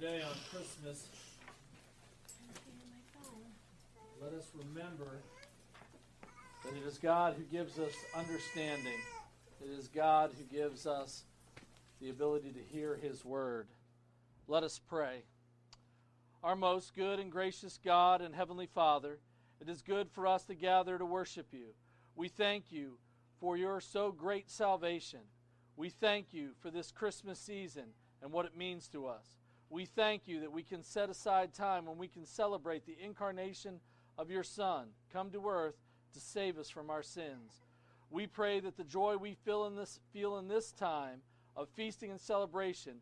today on Christmas, let us remember that it is God who gives us understanding. It is God who gives us the ability to hear His word. Let us pray. Our most good and gracious God and Heavenly Father, it is good for us to gather to worship you. We thank you for your so great salvation. We thank you for this Christmas season and what it means to us. We thank you that we can set aside time when we can celebrate the incarnation of your Son, come to earth to save us from our sins. We pray that the joy we feel in this, feel in this time of feasting and celebration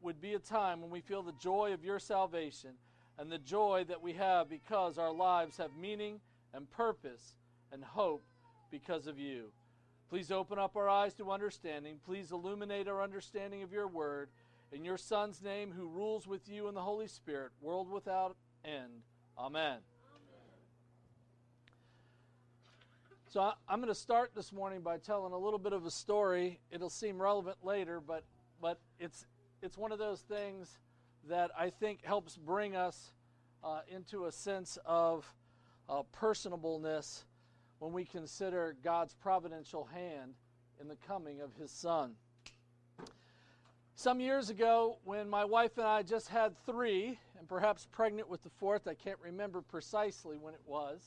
would be a time when we feel the joy of your salvation and the joy that we have because our lives have meaning and purpose and hope because of you. Please open up our eyes to understanding. Please illuminate our understanding of your word. In your Son's name, who rules with you in the Holy Spirit, world without end. Amen. So I'm going to start this morning by telling a little bit of a story. It'll seem relevant later, but but it's it's one of those things that I think helps bring us uh, into a sense of uh, personableness when we consider God's providential hand in the coming of His Son. Some years ago, when my wife and I just had three, and perhaps pregnant with the fourth, I can't remember precisely when it was,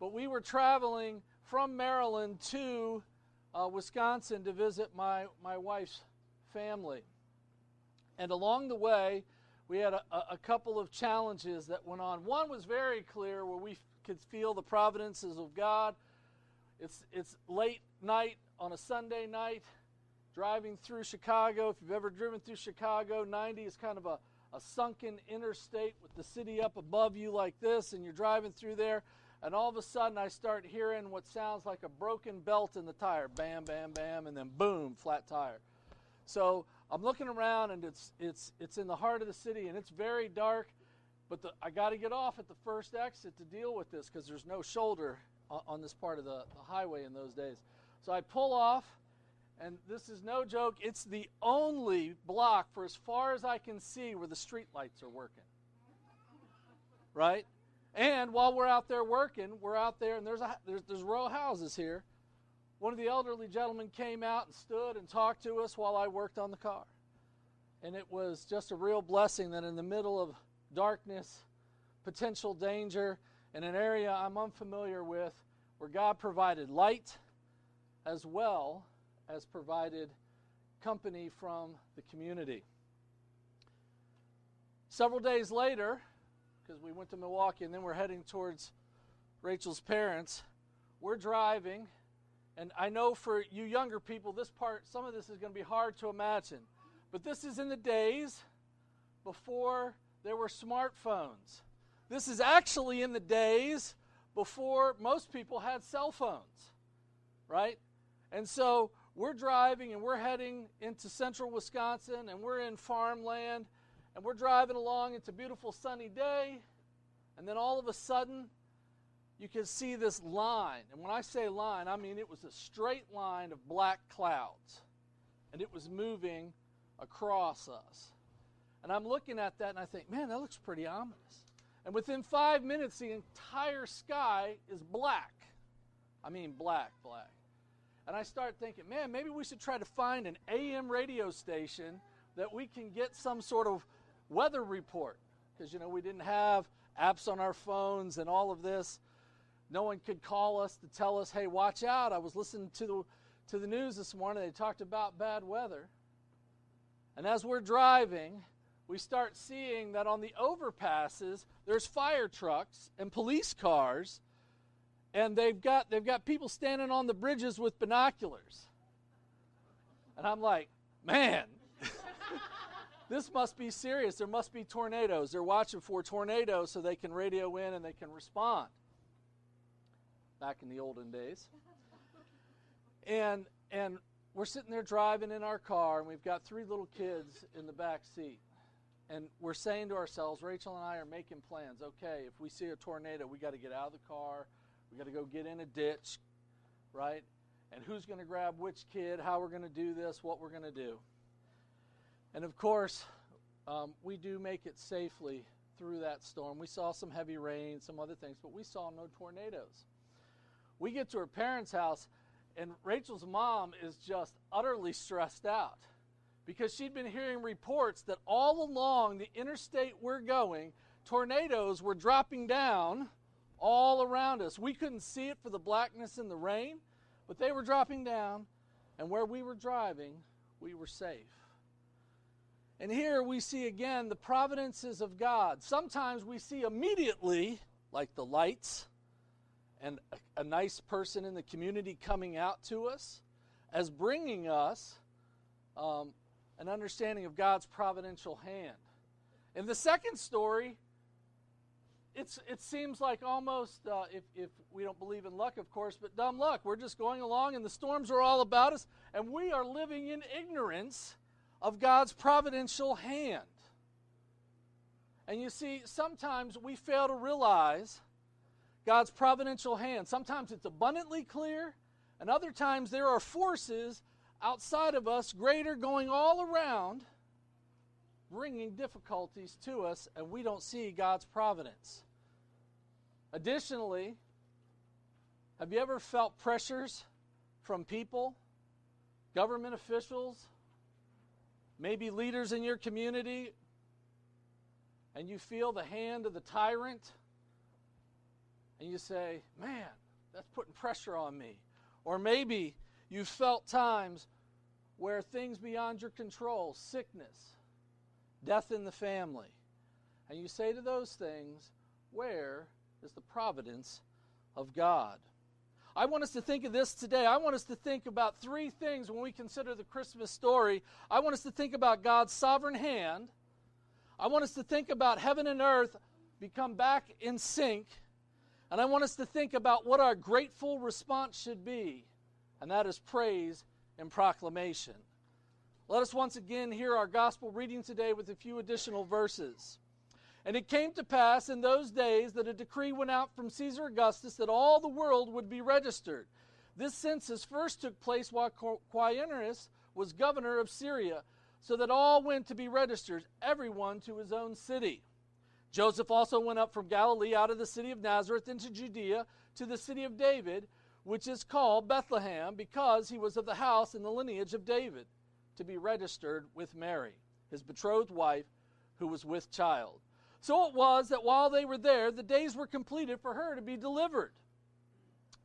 but we were traveling from Maryland to uh, Wisconsin to visit my, my wife's family. And along the way, we had a, a couple of challenges that went on. One was very clear where we could feel the providences of God. It's, it's late night on a Sunday night, driving through Chicago. If you've ever driven through Chicago, 90 is kind of a, a sunken interstate with the city up above you like this, and you're driving through there and all of a sudden I start hearing what sounds like a broken belt in the tire. Bam, bam, bam, and then boom, flat tire. So I'm looking around and it's it's it's in the heart of the city and it's very dark, but the, I got to get off at the first exit to deal with this because there's no shoulder on, on this part of the, the highway in those days. So I pull off, and this is no joke. It's the only block for as far as I can see where the street lights are working. Right? And while we're out there working, we're out there, and there's a there's, there's row of houses here. One of the elderly gentlemen came out and stood and talked to us while I worked on the car. And it was just a real blessing that in the middle of darkness, potential danger, in an area I'm unfamiliar with, where God provided light as well as provided company from the community. Several days later, because we went to Milwaukee and then we're heading towards Rachel's parents. We're driving, and I know for you younger people, this part, some of this is going to be hard to imagine. But this is in the days before there were smartphones. This is actually in the days before most people had cell phones, right? And so we're driving and we're heading into central Wisconsin and we're in farmland and we're driving along. It's a beautiful sunny day. And then all of a sudden, you can see this line. And when I say line, I mean it was a straight line of black clouds. And it was moving across us. And I'm looking at that and I think, man, that looks pretty ominous. And within five minutes, the entire sky is black. I mean, black, black. And I start thinking, man, maybe we should try to find an AM radio station that we can get some sort of weather report. Because you know we didn't have apps on our phones and all of this. No one could call us to tell us hey watch out. I was listening to the to the news this morning. They talked about bad weather. And as we're driving we start seeing that on the overpasses there's fire trucks and police cars and they've got they've got people standing on the bridges with binoculars and i'm like man this must be serious. There must be tornadoes. They're watching for tornadoes so they can radio in and they can respond. Back in the olden days. And and we're sitting there driving in our car and we've got three little kids in the back seat. And we're saying to ourselves, Rachel and I are making plans. Okay, if we see a tornado, we got to get out of the car. We got to go get in a ditch, right? And who's going to grab which kid, how we're going to do this, what we're going to do. And of course, um, we do make it safely through that storm. We saw some heavy rain, some other things, but we saw no tornadoes. We get to her parents' house, and Rachel's mom is just utterly stressed out because she'd been hearing reports that all along the interstate we're going, tornadoes were dropping down all around us. We couldn't see it for the blackness and the rain, but they were dropping down, and where we were driving, we were safe. And here we see again the providences of God. Sometimes we see immediately, like the lights and a, a, nice person in the community coming out to us, as bringing us um, an understanding of God's providential hand. In the second story, it's, it seems like almost, uh, if, if we don't believe in luck, of course, but dumb luck. We're just going along and the storms are all about us, and we are living in ignorance of God's providential hand. And you see, sometimes we fail to realize God's providential hand. Sometimes it's abundantly clear, and other times there are forces outside of us, greater, going all around, bringing difficulties to us, and we don't see God's providence. Additionally, have you ever felt pressures from people, government officials, maybe leaders in your community, and you feel the hand of the tyrant, and you say, Man, that's putting pressure on me. Or maybe you felt times where things beyond your control, sickness, death in the family, and you say to those things, Where is the providence of God? I want us to think of this today. I want us to think about three things when we consider the Christmas story. I want us to think about God's sovereign hand. I want us to think about heaven and earth become back in sync. And I want us to think about what our grateful response should be, and that is praise and proclamation. Let us once again hear our gospel reading today with a few additional verses. And it came to pass in those days that a decree went out from Caesar Augustus that all the world would be registered. This census first took place while Quirinius was governor of Syria, so that all went to be registered, everyone to his own city. Joseph also went up from Galilee out of the city of Nazareth into Judea to the city of David, which is called Bethlehem, because he was of the house and the lineage of David, to be registered with Mary, his betrothed wife, who was with child. So it was that while they were there, the days were completed for her to be delivered.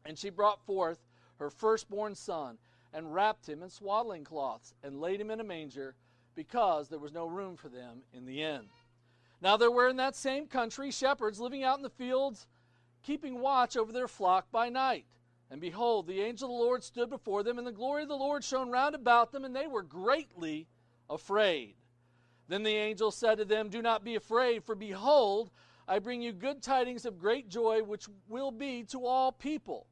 And she brought forth her firstborn son, and wrapped him in swaddling cloths, and laid him in a manger, because there was no room for them in the inn. Now there were in that same country shepherds living out in the fields, keeping watch over their flock by night. And behold, the angel of the Lord stood before them, and the glory of the Lord shone round about them, and they were greatly afraid. Then the angel said to them, Do not be afraid, for behold, I bring you good tidings of great joy, which will be to all people.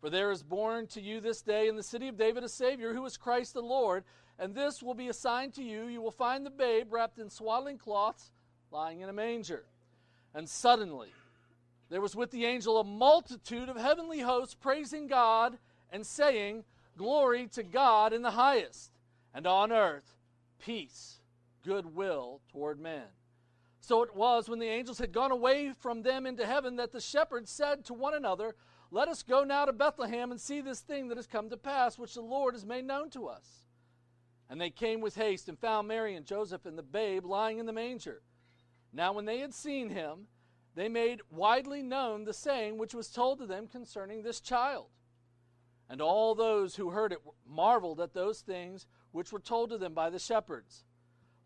For there is born to you this day in the city of David a Savior, who is Christ the Lord. And this will be a sign to you you will find the babe wrapped in swaddling cloths, lying in a manger. And suddenly there was with the angel a multitude of heavenly hosts praising God and saying, Glory to God in the highest, and on earth peace goodwill toward men. So it was when the angels had gone away from them into heaven that the shepherds said to one another, Let us go now to Bethlehem and see this thing that has come to pass, which the Lord has made known to us. And they came with haste and found Mary and Joseph and the babe lying in the manger. Now, when they had seen him, they made widely known the saying which was told to them concerning this child. And all those who heard it marveled at those things which were told to them by the shepherds.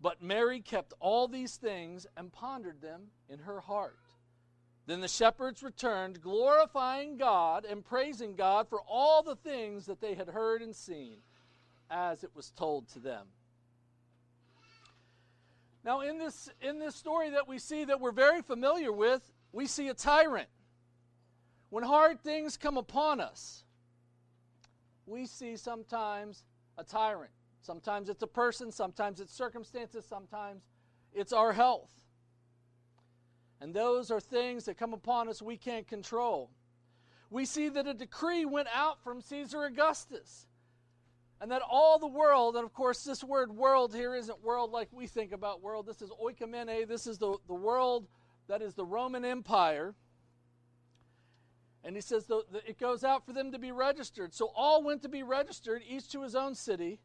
But Mary kept all these things and pondered them in her heart. Then the shepherds returned, glorifying God and praising God for all the things that they had heard and seen, as it was told to them. Now, in this, in this story that we see that we're very familiar with, we see a tyrant. When hard things come upon us, we see sometimes a tyrant. Sometimes it's a person, sometimes it's circumstances, sometimes it's our health. And those are things that come upon us we can't control. We see that a decree went out from Caesar Augustus. And that all the world, and of course, this word world here isn't world like we think about world. This is oikoumene. This is the, the world that is the Roman Empire. And he says the, the, it goes out for them to be registered. So all went to be registered, each to his own city.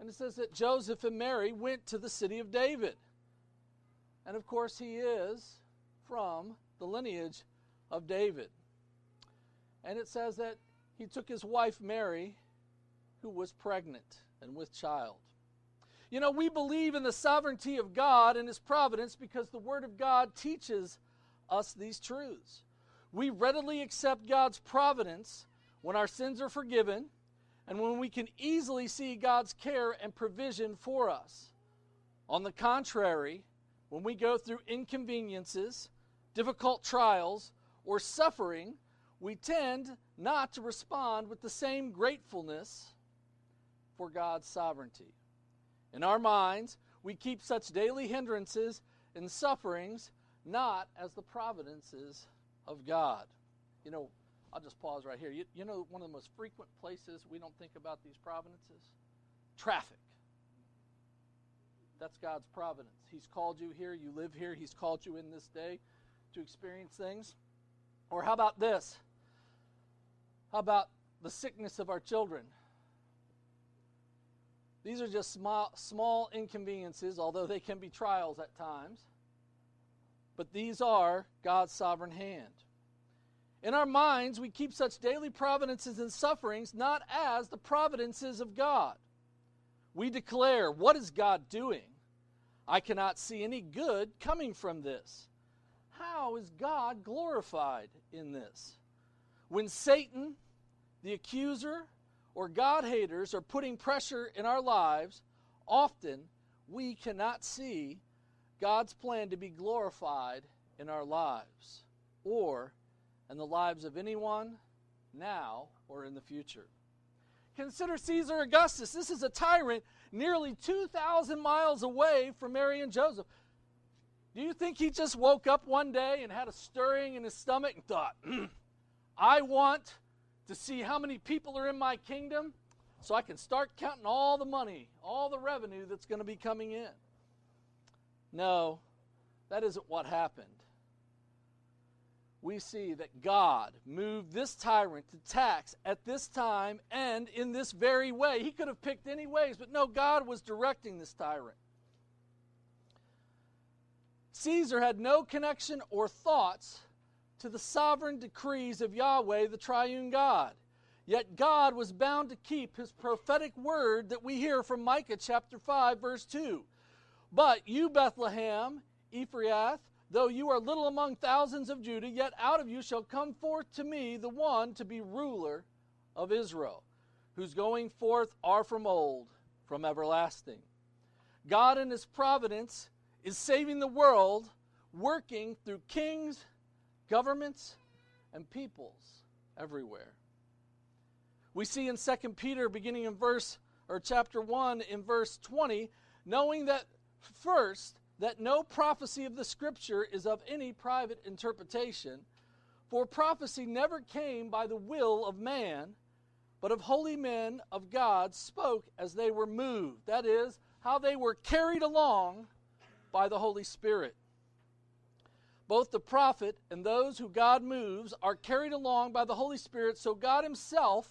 And it says that Joseph and Mary went to the city of David. And of course, he is from the lineage of David. And it says that he took his wife Mary, who was pregnant and with child. You know, we believe in the sovereignty of God and his providence because the Word of God teaches us these truths. We readily accept God's providence when our sins are forgiven and when we can easily see God's care and provision for us. On the contrary, when we go through inconveniences, difficult trials, or suffering, we tend not to respond with the same gratefulness for God's sovereignty. In our minds, we keep such daily hindrances and sufferings not as the providences of God. You know, I'll just pause right here. You, you know, one of the most frequent places we don't think about these providences? Traffic. That's God's providence. He's called you here, you live here, He's called you in this day to experience things. Or how about this? How about the sickness of our children? These are just small, small inconveniences, although they can be trials at times. But these are God's sovereign hand. In our minds, we keep such daily providences and sufferings not as the providences of God. We declare, What is God doing? I cannot see any good coming from this. How is God glorified in this? When Satan, the accuser, or God haters are putting pressure in our lives, often we cannot see God's plan to be glorified in our lives or in the lives of anyone now or in the future. Consider Caesar Augustus. This is a tyrant nearly 2,000 miles away from Mary and Joseph. Do you think he just woke up one day and had a stirring in his stomach and thought, mm, I want to see how many people are in my kingdom so I can start counting all the money, all the revenue that's going to be coming in? No, that isn't what happened we see that God moved this tyrant to tax at this time and in this very way. He could have picked any ways, but no, God was directing this tyrant. Caesar had no connection or thoughts to the sovereign decrees of Yahweh, the triune God. Yet God was bound to keep his prophetic word that we hear from Micah chapter 5, verse 2. But you, Bethlehem, Ephrath, Though you are little among thousands of Judah, yet out of you shall come forth to me the one to be ruler of Israel, whose going forth are from old, from everlasting. God in his providence is saving the world, working through kings, governments, and peoples everywhere. We see in 2 Peter beginning in verse or chapter 1 in verse 20, knowing that first that no prophecy of the Scripture is of any private interpretation, for prophecy never came by the will of man, but of holy men of God spoke as they were moved. That is, how they were carried along by the Holy Spirit. Both the prophet and those who God moves are carried along by the Holy Spirit, so God Himself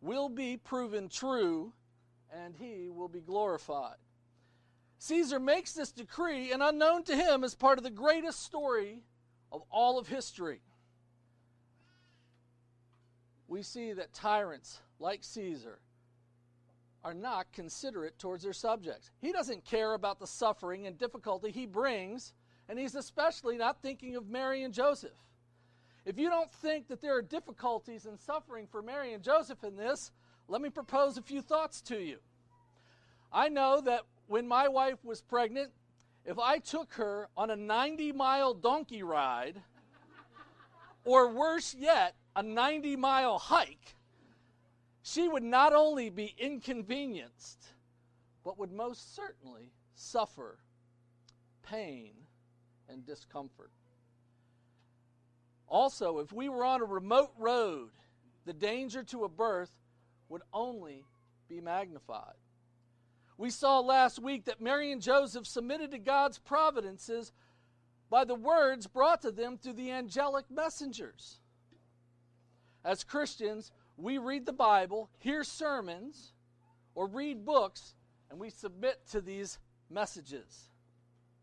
will be proven true and He will be glorified. Caesar makes this decree, and unknown to him, is part of the greatest story of all of history. We see that tyrants like Caesar are not considerate towards their subjects. He doesn't care about the suffering and difficulty he brings, and he's especially not thinking of Mary and Joseph. If you don't think that there are difficulties and suffering for Mary and Joseph in this, let me propose a few thoughts to you. I know that when my wife was pregnant, if I took her on a 90 mile donkey ride, or worse yet, a 90 mile hike, she would not only be inconvenienced, but would most certainly suffer pain and discomfort. Also, if we were on a remote road, the danger to a birth would only be magnified. We saw last week that Mary and Joseph submitted to God's providences by the words brought to them through the angelic messengers. As Christians, we read the Bible, hear sermons, or read books, and we submit to these messages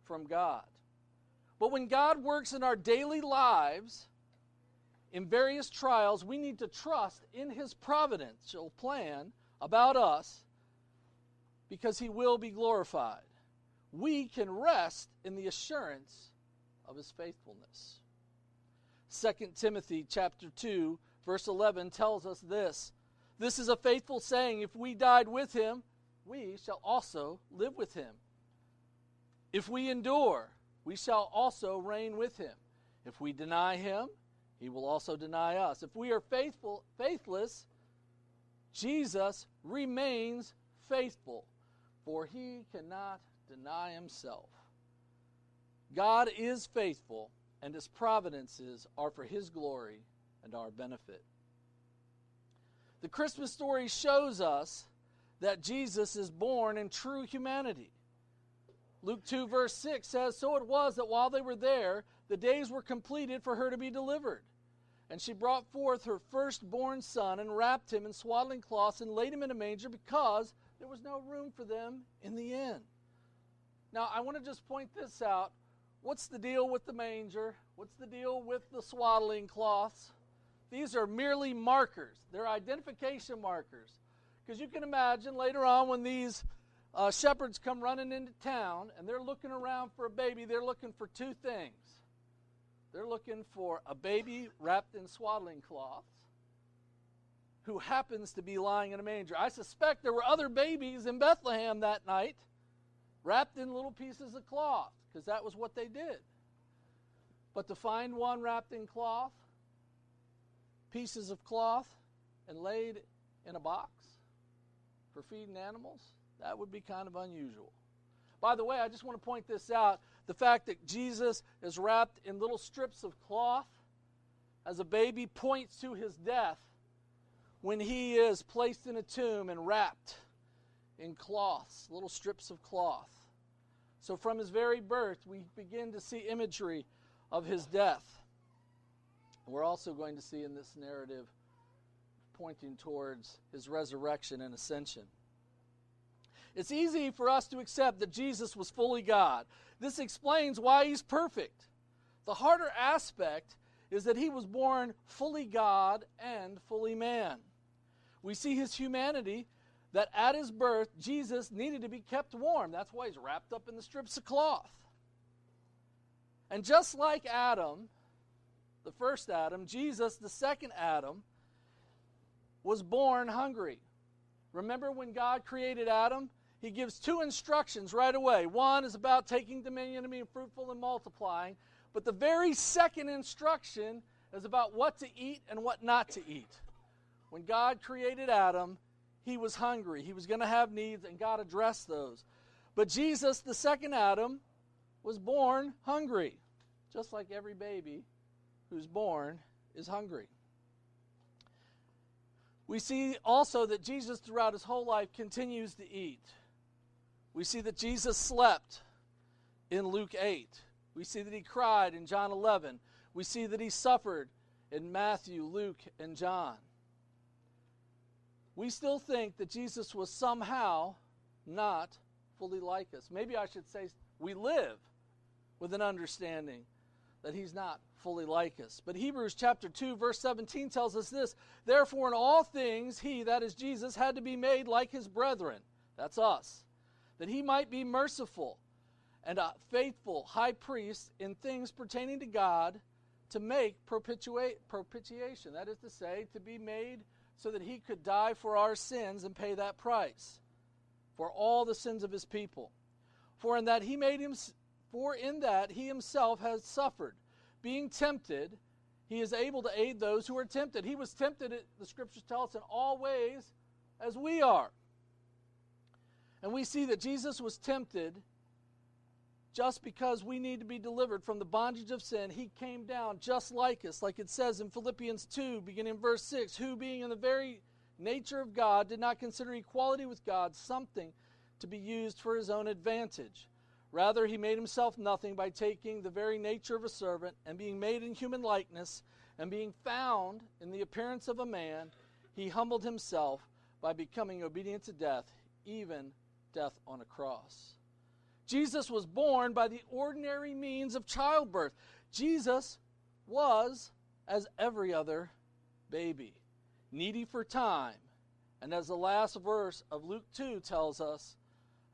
from God. But when God works in our daily lives, in various trials, we need to trust in His providential plan about us because He will be glorified. We can rest in the assurance of His faithfulness. 2 Timothy chapter 2 verse 11 tells us this. This is a faithful saying, if we died with him, we shall also live with him. If we endure, we shall also reign with him. If we deny him, he will also deny us. If we are faithful, faithless, Jesus remains faithful, for he cannot deny himself. God is faithful, and his providences are for his glory and our benefit. The Christmas story shows us that Jesus is born in true humanity. Luke 2, verse 6 says, So it was that while they were there, the days were completed for her to be delivered. And she brought forth her firstborn son and wrapped him in swaddling cloths and laid him in a manger because there was no room for them in the inn. Now, I want to just point this out. What's the deal with the manger? What's the deal with the swaddling cloths? These are merely markers, they're identification markers. Because you can imagine later on when these uh, shepherds come running into town and they're looking around for a baby, they're looking for two things. They're looking for a baby wrapped in swaddling cloths who happens to be lying in a manger. I suspect there were other babies in Bethlehem that night wrapped in little pieces of cloth because that was what they did. But to find one wrapped in cloth pieces of cloth and laid in a box for feeding animals, that would be kind of unusual. By the way, I just want to point this out. The fact that Jesus is wrapped in little strips of cloth as a baby points to his death when he is placed in a tomb and wrapped in cloths, little strips of cloth. So from his very birth, we begin to see imagery of his death. We're also going to see in this narrative pointing towards his resurrection and ascension. It's easy for us to accept that Jesus was fully God. This explains why he's perfect. The harder aspect is that he was born fully God and fully man. We see his humanity that at his birth, Jesus needed to be kept warm. That's why he's wrapped up in the strips of cloth. And just like Adam, the first Adam, Jesus, the second Adam, was born hungry. Remember when God created Adam? He gives two instructions right away. One is about taking dominion and being fruitful and multiplying. But the very second instruction is about what to eat and what not to eat. When God created Adam, he was hungry. He was going to have needs, and God addressed those. But Jesus, the second Adam, was born hungry, just like every baby who's born is hungry. We see also that Jesus, throughout his whole life, continues to eat. We see that Jesus slept in Luke 8. We see that he cried in John 11. We see that he suffered in Matthew, Luke, and John. We still think that Jesus was somehow not fully like us. Maybe I should say we live with an understanding that he's not fully like us. But Hebrews chapter 2 verse 17 tells us this, therefore in all things he that is Jesus had to be made like his brethren, that's us, that he might be merciful and a faithful high priest in things pertaining to God to make propitiation, that is to say to be made so that he could die for our sins and pay that price for all the sins of his people. For in that he made him for in that he himself has suffered, being tempted, he is able to aid those who are tempted. He was tempted, the scriptures tell us, in all ways as we are. And we see that Jesus was tempted just because we need to be delivered from the bondage of sin. He came down just like us, like it says in Philippians 2, beginning verse 6, who being in the very nature of God, did not consider equality with God something to be used for his own advantage. Rather, he made himself nothing by taking the very nature of a servant and being made in human likeness and being found in the appearance of a man, he humbled himself by becoming obedient to death, even death on a cross. Jesus was born by the ordinary means of childbirth. Jesus was as every other baby, needy for time. And as the last verse of Luke 2 tells us,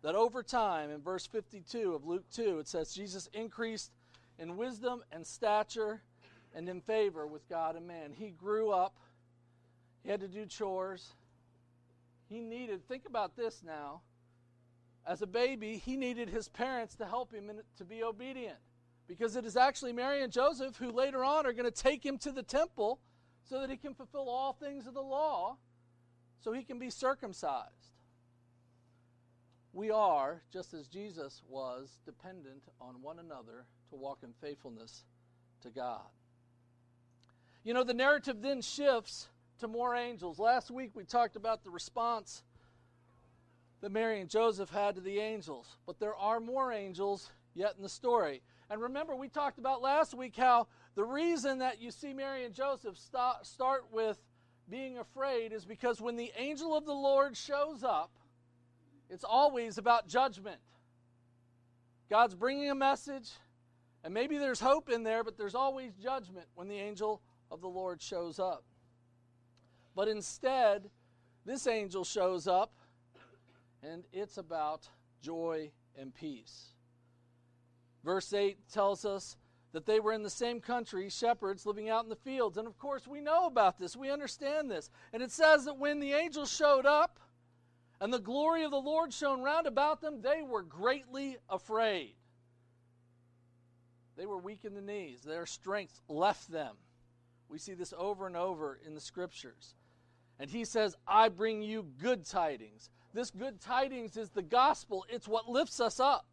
that over time, in verse 52 of Luke 2, it says, Jesus increased in wisdom and stature and in favor with God and man. He grew up, he had to do chores. He needed, think about this now. As a baby, he needed his parents to help him to be obedient. Because it is actually Mary and Joseph who later on are going to take him to the temple so that he can fulfill all things of the law, so he can be circumcised. We are, just as Jesus was, dependent on one another to walk in faithfulness to God. You know, the narrative then shifts to more angels. Last week we talked about the response that Mary and Joseph had to the angels, but there are more angels yet in the story. And remember, we talked about last week how the reason that you see Mary and Joseph start, start with being afraid is because when the angel of the Lord shows up, it's always about judgment. God's bringing a message, and maybe there's hope in there, but there's always judgment when the angel of the Lord shows up. But instead, this angel shows up, and it's about joy and peace. Verse 8 tells us that they were in the same country, shepherds living out in the fields. And of course, we know about this, we understand this. And it says that when the angel showed up, and the glory of the Lord shone round about them, they were greatly afraid. They were weak in the knees, their strength left them. We see this over and over in the scriptures. And he says, I bring you good tidings. This good tidings is the gospel, it's what lifts us up.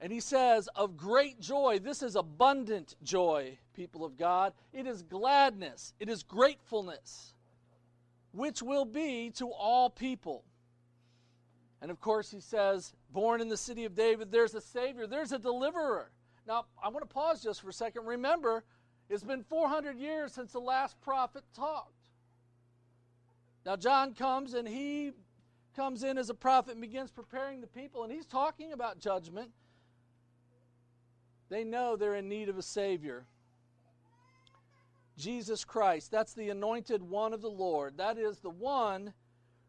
And he says, of great joy, this is abundant joy, people of God. It is gladness, it is gratefulness which will be to all people. And of course, he says, born in the city of David, there's a Savior, there's a deliverer. Now, I want to pause just for a second. Remember, it's been 400 years since the last prophet talked. Now, John comes and he comes in as a prophet and begins preparing the people, and he's talking about judgment. They know they're in need of a Savior. Jesus Christ. That's the anointed one of the Lord. That is the one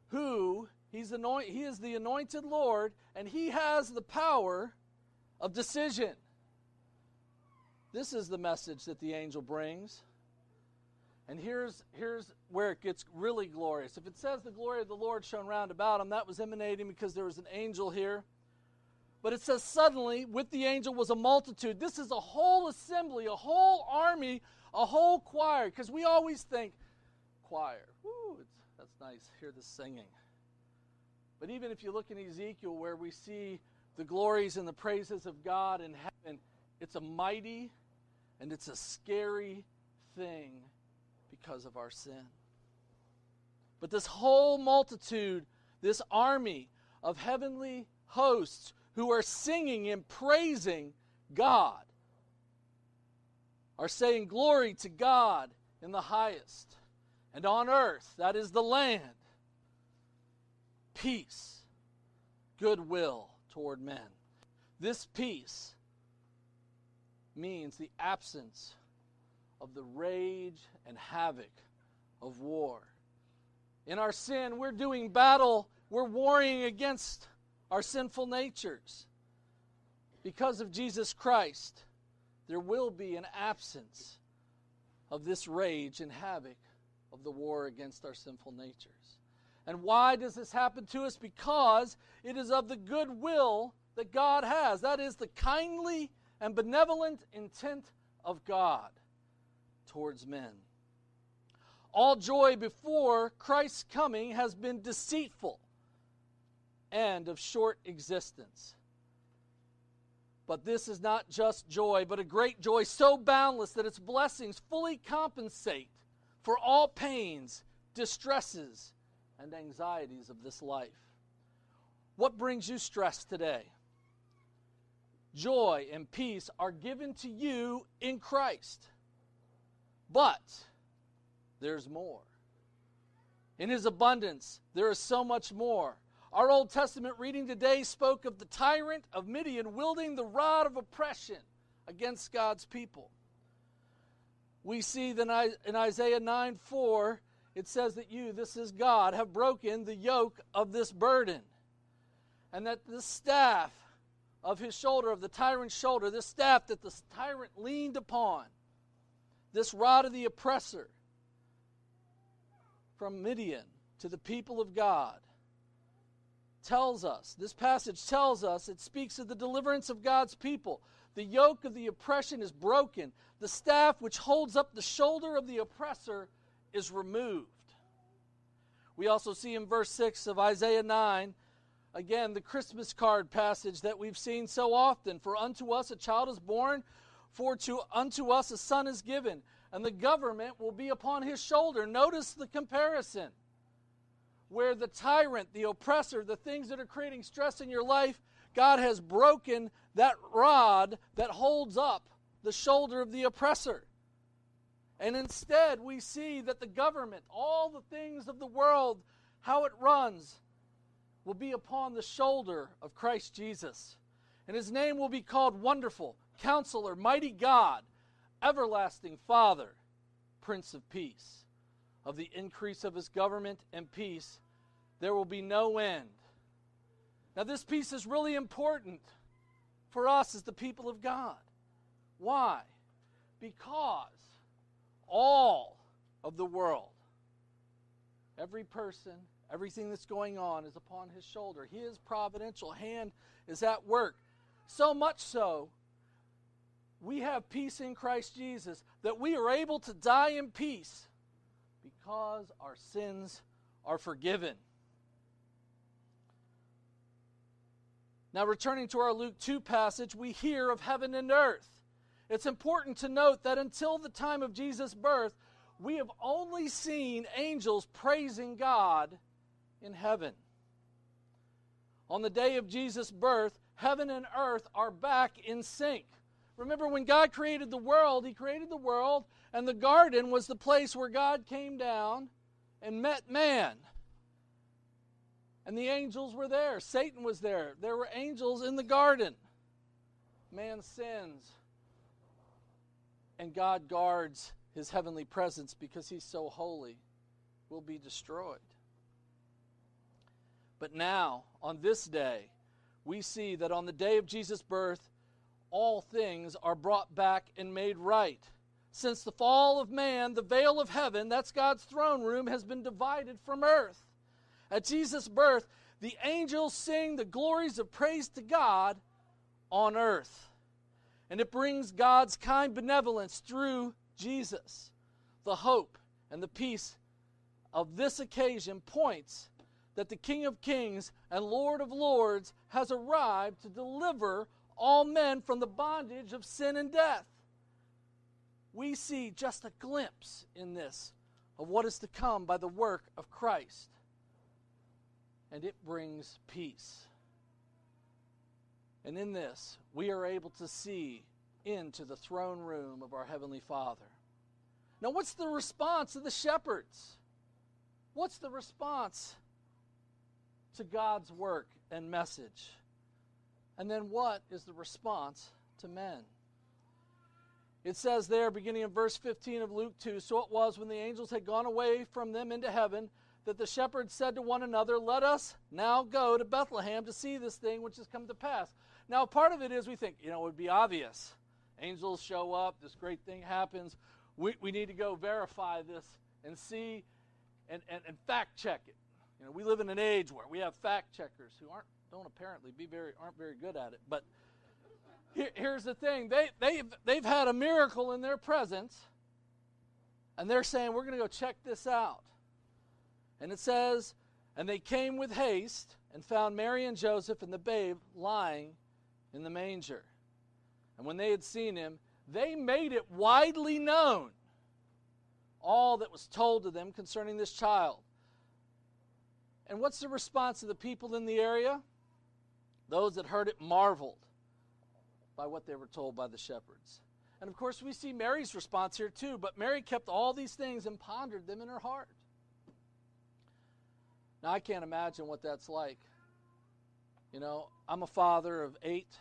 who he's anoint, he is the anointed Lord and he has the power of decision. This is the message that the angel brings. And here's, here's where it gets really glorious. If it says the glory of the Lord shone round about him, that was emanating because there was an angel here. But it says, suddenly, with the angel was a multitude. This is a whole assembly, a whole army a whole choir, because we always think, choir, woo, that's nice, hear the singing. But even if you look in Ezekiel where we see the glories and the praises of God in heaven, it's a mighty and it's a scary thing because of our sin. But this whole multitude, this army of heavenly hosts who are singing and praising God, are saying, Glory to God in the highest, and on earth, that is the land, peace, goodwill toward men. This peace means the absence of the rage and havoc of war. In our sin, we're doing battle, we're warring against our sinful natures. Because of Jesus Christ, there will be an absence of this rage and havoc of the war against our sinful natures. And why does this happen to us? Because it is of the goodwill that God has. That is the kindly and benevolent intent of God towards men. All joy before Christ's coming has been deceitful and of short existence. But this is not just joy, but a great joy so boundless that its blessings fully compensate for all pains, distresses, and anxieties of this life. What brings you stress today? Joy and peace are given to you in Christ. But there's more. In his abundance, there is so much more. Our Old Testament reading today spoke of the tyrant of Midian wielding the rod of oppression against God's people. We see that in Isaiah 9 4, it says that you, this is God, have broken the yoke of this burden. And that the staff of his shoulder, of the tyrant's shoulder, this staff that the tyrant leaned upon, this rod of the oppressor from Midian to the people of God, tells us, this passage tells us, it speaks of the deliverance of God's people. The yoke of the oppression is broken. The staff which holds up the shoulder of the oppressor is removed. We also see in verse 6 of Isaiah 9, again, the Christmas card passage that we've seen so often. For unto us a child is born, for to unto us a son is given, and the government will be upon his shoulder. Notice the comparison where the tyrant, the oppressor, the things that are creating stress in your life, God has broken that rod that holds up the shoulder of the oppressor. And instead, we see that the government, all the things of the world, how it runs, will be upon the shoulder of Christ Jesus. And his name will be called Wonderful, Counselor, Mighty God, Everlasting Father, Prince of Peace of the increase of his government and peace, there will be no end. Now, this piece is really important for us as the people of God. Why? Because all of the world, every person, everything that's going on is upon his shoulder. His providential hand is at work. So much so, we have peace in Christ Jesus that we are able to die in peace because our sins are forgiven. Now, returning to our Luke 2 passage, we hear of heaven and earth. It's important to note that until the time of Jesus' birth, we have only seen angels praising God in heaven. On the day of Jesus' birth, heaven and earth are back in sync. Remember, when God created the world, He created the world, and the garden was the place where God came down and met man. And the angels were there. Satan was there. There were angels in the garden. Man sins. And God guards his heavenly presence because he's so holy, will be destroyed. But now, on this day, we see that on the day of Jesus' birth, all things are brought back and made right. Since the fall of man, the veil of heaven, that's God's throne room, has been divided from earth. At Jesus' birth, the angels sing the glories of praise to God on earth. And it brings God's kind benevolence through Jesus. The hope and the peace of this occasion points that the King of Kings and Lord of Lords has arrived to deliver all men from the bondage of sin and death. We see just a glimpse in this of what is to come by the work of Christ, and it brings peace. And in this, we are able to see into the throne room of our Heavenly Father. Now, what's the response of the shepherds? What's the response to God's work and message? And then what is the response to men? It says there, beginning in verse 15 of Luke 2 So it was when the angels had gone away from them into heaven that the shepherds said to one another, Let us now go to Bethlehem to see this thing which has come to pass. Now, part of it is we think, you know, it would be obvious. Angels show up, this great thing happens. We, we need to go verify this and see and, and, and fact check it. You know, we live in an age where we have fact checkers who aren't don't apparently be very aren't very good at it. But here, here's the thing: they they've they've had a miracle in their presence, and they're saying we're going to go check this out. And it says, and they came with haste and found Mary and Joseph and the babe lying in the manger. And when they had seen him, they made it widely known all that was told to them concerning this child. And what's the response of the people in the area? Those that heard it marveled by what they were told by the shepherds. And of course, we see Mary's response here too, but Mary kept all these things and pondered them in her heart. Now, I can't imagine what that's like. You know, I'm a father of eight,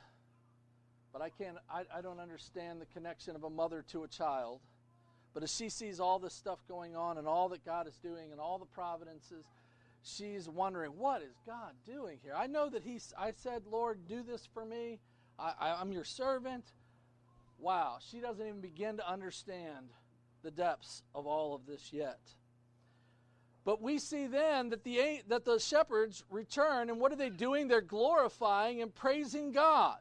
but I can't, I, I don't understand the connection of a mother to a child. But as she sees all this stuff going on and all that God is doing and all the providences, she's wondering, what is God doing here? I know that He's, I said, Lord, do this for me. I, I, I'm your servant. Wow, she doesn't even begin to understand the depths of all of this yet. But we see then that the, that the shepherds return, and what are they doing? They're glorifying and praising God.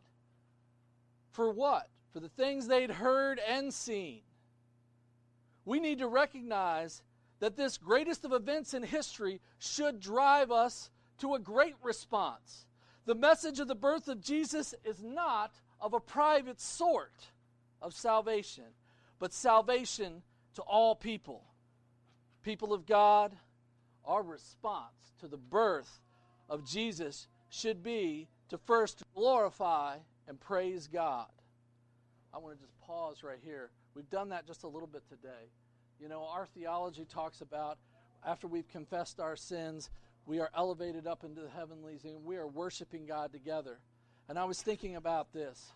For what? For the things they'd heard and seen. We need to recognize that this greatest of events in history should drive us to a great response. The message of the birth of Jesus is not of a private sort of salvation, but salvation to all people. People of God, our response to the birth of Jesus should be to first glorify and praise God. I want to just pause right here. We've done that just a little bit today. You know, our theology talks about after we've confessed our sins, we are elevated up into the heavenlies and we are worshiping God together. And I was thinking about this.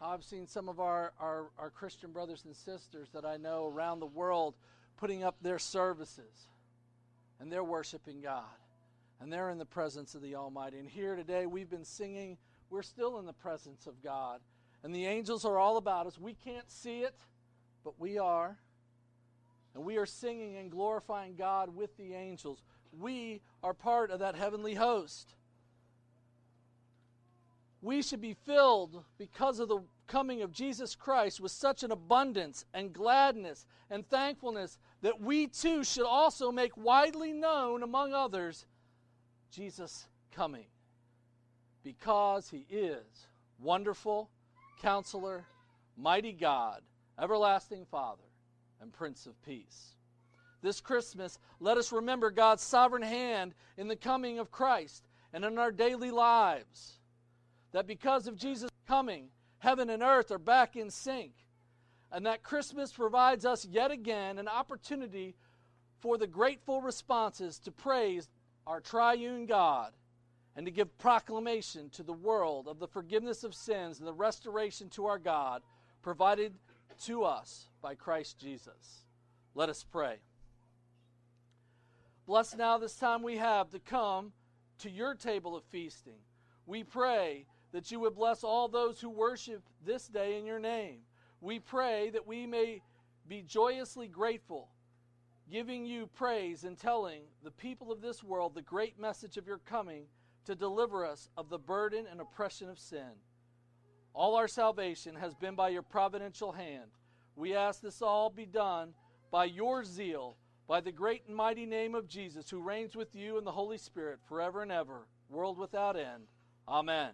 I've seen some of our, our, our Christian brothers and sisters that I know around the world putting up their services and they're worshiping God and they're in the presence of the Almighty. And here today we've been singing, we're still in the presence of God. And the angels are all about us. We can't see it, but we are. And we are singing and glorifying God with the angels. We are part of that heavenly host. We should be filled because of the coming of Jesus Christ with such an abundance and gladness and thankfulness that we too should also make widely known among others Jesus coming because he is wonderful, counselor, mighty God, everlasting Father, and Prince of Peace. This Christmas, let us remember God's sovereign hand in the coming of Christ and in our daily lives. That because of Jesus' coming, heaven and earth are back in sync. And that Christmas provides us yet again an opportunity for the grateful responses to praise our triune God and to give proclamation to the world of the forgiveness of sins and the restoration to our God provided to us by Christ Jesus. Let us pray. Bless now this time we have to come to your table of feasting. We pray that you would bless all those who worship this day in your name. We pray that we may be joyously grateful, giving you praise and telling the people of this world the great message of your coming to deliver us of the burden and oppression of sin. All our salvation has been by your providential hand. We ask this all be done by your zeal, by the great and mighty name of Jesus, who reigns with you in the Holy Spirit forever and ever, world without end. Amen.